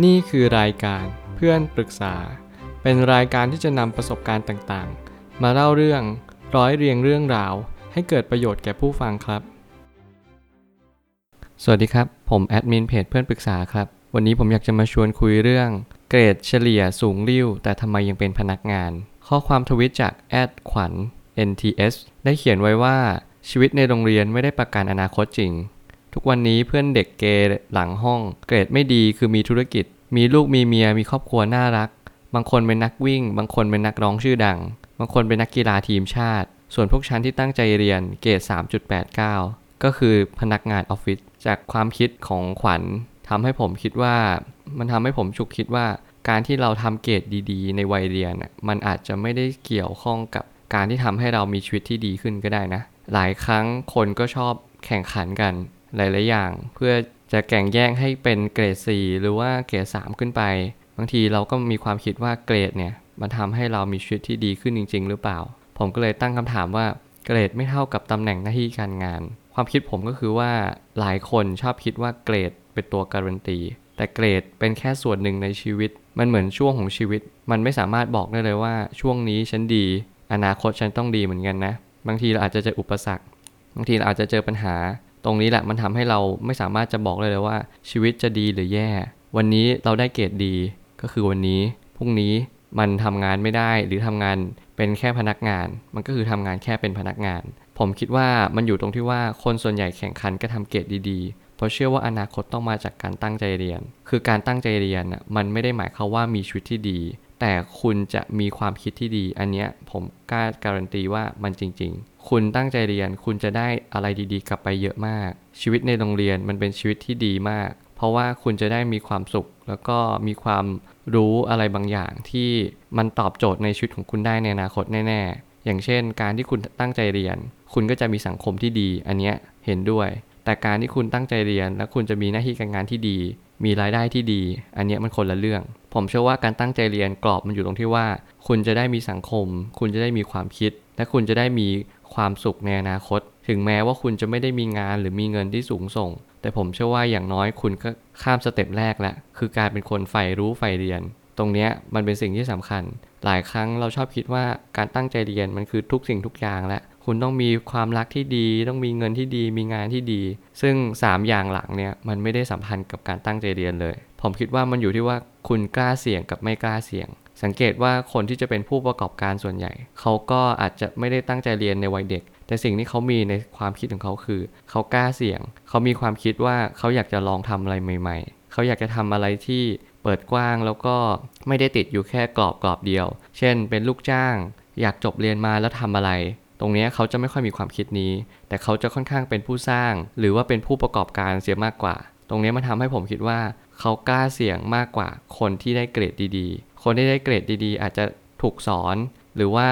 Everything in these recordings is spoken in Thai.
นี่คือรายการเพื่อนปรึกษา เป็นรายการที่จะนำประสบการณ์ต่างๆ มาเล่าเรื่องร้อยเรียงเรื่องราว ให้เกิดประโยชน์แก่ผู้ฟังครับ สวัสดีครับ ผมแอดมินเพจเพื่อนปรึกษาครับ วันนี้ผมอยากจะมาชวนคุยเรื่อง เกรดเฉลี่ยสูงริ่วแต่ทำไมยังเป็นพนักงาน ข้อความทวิตจากแอดขวัญ NTS ได้เขียนไว้ว่าชีวิตในโรงเรียนไม่ได้ประกันอนาคตจริง ทุกวันนี้เพื่อนเด็กเกย์หลังห้อง เกรดไม่ดีคือมีธุรกิจ มีลูกมีเมียมีครอบครัวน่ารัก บางคนเป็นนักวิ่ง บางคนเป็นนักร้องชื่อดัง บางคนเป็นนักกีฬาทีมชาติ ส่วนพวกฉันที่ตั้งใจเรียนเกรด 3.89 ก็คือพนักงานออฟฟิศจากความคิดของขวัญทำให้ผมคิดว่า มันทำให้ผมฉุกคิดว่า การที่เราทำเกรดดี ๆ ในวัยเรียนมันอาจจะไม่ได้เกี่ยวข้องกับการที่ทำให้เรามีชีวิตที่ดีขึ้นก็ได้นะ หลายครั้งคนก็ชอบแข่งขันกัน หลาย ๆ อย่าง เพื่อจะแข่งแย่งให้เป็นเกรด 4 หรือว่าเกรด 3 ขึ้นไป บางทีเราก็มีความคิดว่าเกรดเนี่ยมันทำให้เรามีชีวิตที่ดีขึ้นจริง ๆ หรือเปล่า ผมก็เลยตั้งคำถามว่าเกรดไม่เท่ากับตำแหน่งหน้าที่การงาน ความคิดผมก็คือว่าหลายคนชอบคิดว่าเกรดเป็นตัวการันตี แต่เกรดเป็นแค่ส่วนหนึ่งในชีวิต มันเหมือนช่วงของชีวิต มันไม่สามารถบอกได้เลยว่าช่วงนี้ฉันดี อนาคตฉันต้องดีเหมือนกันนะ บางทีเราอาจจะเจออุปสรรค บางทีเราอาจจะเจอปัญหา ตรงนี้แหละมันทำให้เราไม่สามารถจะบอกเลยเลยว่า ชีวิตจะดีหรือแย่ วันนี้เราได้เกรดดีก็คือวันนี้พรุ่งนี้มันทำงานไม่ได้หรือทำงานเป็นแค่พนักงาน มันก็คือทำงานแค่เป็นพนักงาน ผมคิดว่ามันอยู่ตรงที่ว่าคนส่วนใหญ่แข่งขันก็ทำเกรดดีๆ เพราะเชื่อว่าอนาคตต้องมาจากการตั้งใจเรียน คือการตั้งใจเรียนน่ะมันไม่ได้หมายความว่ามีชีวิตที่ดี แต่คุณจะมีความคิดที่ดี อันเนี้ยผมกล้าการันตีว่ามันจริง ๆ คุณตั้งใจเรียนคุณจะได้อะไรดีๆ กลับไปเยอะมาก ชีวิตในโรงเรียนมันเป็นชีวิตที่ดีมาก เพราะว่าคุณจะได้มีความสุข แล้วก็มีความรู้อะไรบางอย่างที่มันตอบโจทย์ในชีวิตของคุณได้ในอนาคตแน่ๆ อย่างเช่น การที่คุณตั้งใจเรียน คุณก็จะมีสังคมที่ดี อันเนี้ยเห็นด้วย แต่การที่คุณตั้งใจเรียน และคุณจะมีหน้าที่การงานที่ดี มีรายได้ที่ดี อันเนี้ยมันคนละเรื่อง ผมเชื่อว่าการตั้งใจเรียนกรอบมันอยู่ตรงที่ว่า คุณจะได้มีสังคม คุณจะได้มีความคิด และคุณจะได้มีความสุขในอนาคต ถึงแม้ว่าคุณจะไม่ได้มีงานหรือมีเงินที่สูงส่ง แต่ผมเชื่อว่าอย่างน้อยคุณก็ข้ามสเต็ปแรกแล้วคือการเป็นคนใฝ่รู้ใฝ่เรียน ตรงนี้มันเป็นสิ่งที่สำคัญ หลายครั้งเราชอบคิดว่าการตั้งใจเรียนมันคือทุกสิ่งทุกอย่างและคุณต้องมีความรักที่ดี ต้องมีเงินที่ดี มีงานที่ดี ซึ่ง 3 อย่างหลังเนี่ยมันไม่ได้สัมพันธ์กับการตั้งใจเรียนเลย ผมคิดว่ามันอยู่ที่ว่าคุณกล้าเสี่ยงกับไม่กล้าเสี่ยง สังเกตว่าคนที่จะเป็นผู้ประกอบการส่วนใหญ่ เขาก็อาจจะไม่ได้ตั้งใจเรียนในวัยเด็ก แต่สิ่งที่เขามีในความคิดของเขาคือ เขากล้าเสี่ยง เขามีความคิดว่าเขาอยากจะลองทำอะไรใหม่ๆ เขาอยากจะทำอะไรที่เปิดกว้างแล้วก็ไม่ได้ติดอยู่แค่กรอบกรอบเดียว เช่น เป็นลูกจ้าง อยากจบเรียนมาแล้วทำอะไรตรงนี้เขาจะไม่ค่อยมีความคิดนี้ แต่เขาจะค่อนข้างเป็นผู้สร้าง หรือว่าเป็นผู้ประกอบการเสียมากกว่า ตรงนี้มันทำให้ผมคิดว่าเขากล้าเสี่ยงมากกว่าคนที่ได้เกรดดีๆ คนที่ได้เกรดดีๆ อาจจะถูกสอน หรือว่า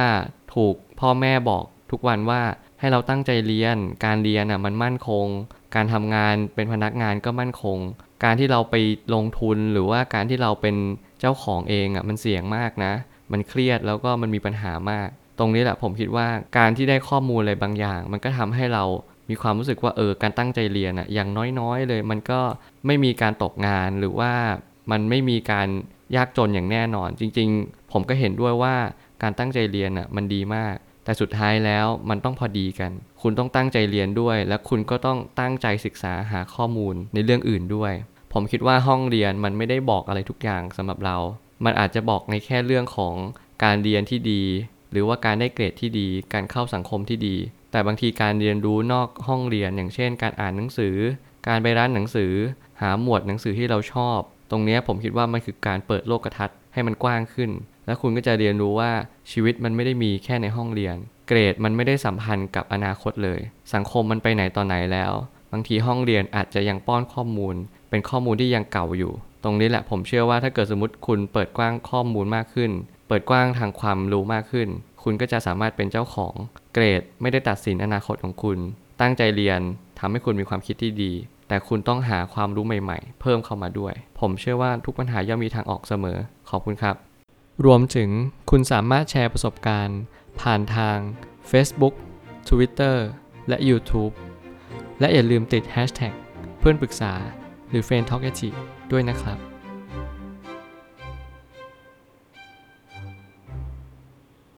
ถูกพ่อแม่บอกทุกวันว่าให้เราตั้งใจเรียน การเรียนอะมันมั่นคง การทำงานเป็นพนักงานก็มั่นคง การที่เราไปลงทุนหรือว่าการที่เราเป็นเจ้าของเองอะมันเสี่ยงมากนะ มันเครียดแล้วก็มันมีปัญหามาก ตรงนี้แหละผมคิดว่าการที่ได้ข้อมูลอะไรบางอย่าง มันก็ทำให้เรา มีความรู้สึกว่าเออการตั้งใจเรียนอะอย่างน้อยๆเลย มันก็ไม่มีการตกงานหรือว่ามันไม่มีการยากจนอย่างแน่นอน จริง ๆ ผมก็เห็นด้วยว่าการตั้งใจเรียนอะมันดีมาก แต่สุดท้ายแล้วมันต้องพอดีกัน คุณต้องตั้งใจเรียนด้วย และคุณก็ต้องตั้งใจศึกษาหาข้อมูลในเรื่องอื่นด้วย ผมคิดว่าห้องเรียนมันไม่ได้บอกอะไรทุกอย่างสำหรับเรา มันอาจจะบอกในแค่เรื่องของการเรียนที่ดี หรือว่าการได้เกรดที่ดี การเข้าสังคมที่ดี แต่บางทีการเรียนรู้นอกห้องเรียน อย่างเช่น การอ่านหนังสือ การไปร้านหนังสือ หาหมวดหนังสือที่เราชอบ ตรงนี้ผมคิดว่ามันคือการเปิดโลกทัศน์ให้มันกว้างขึ้น และคุณก็จะเรียนรู้ว่าชีวิตมันไม่ได้มีแค่ในห้องเรียน เกรดมันไม่ได้สัมพันธ์กับอนาคตเลย สังคมมันไปไหนต่อไหนแล้ว บางทีห้องเรียนอาจจะยังป้อนข้อมูล เป็นข้อมูลที่ยังเก่าอยู่ ตรงนี้แหละผมเชื่อว่าถ้าเกิดสมมติคุณเปิดกว้างข้อมูลมากขึ้น เปิดกว้างทางความรู้มากขึ้น คุณก็จะสามารถเป็นเจ้าของเกรด ไม่ได้ตัดสินอนาคตของคุณ ตั้งใจเรียนทำให้คุณมีความคิดที่ดี แต่คุณต้องหาความรู้ใหม่ๆ เพิ่มเข้ามาด้วย ผมเชื่อว่าทุกปัญหาย่อมมีทางออกเสมอ ขอบคุณครับ รวมถึงคุณสามารถแชร์ประสบการณ์ ผ่านทาง Facebook Twitter และ YouTube และอย่าลืมติด Hashtag เพื่อนปรึกษาหรือ f r ร e n d t a l k ด้วยนะครับ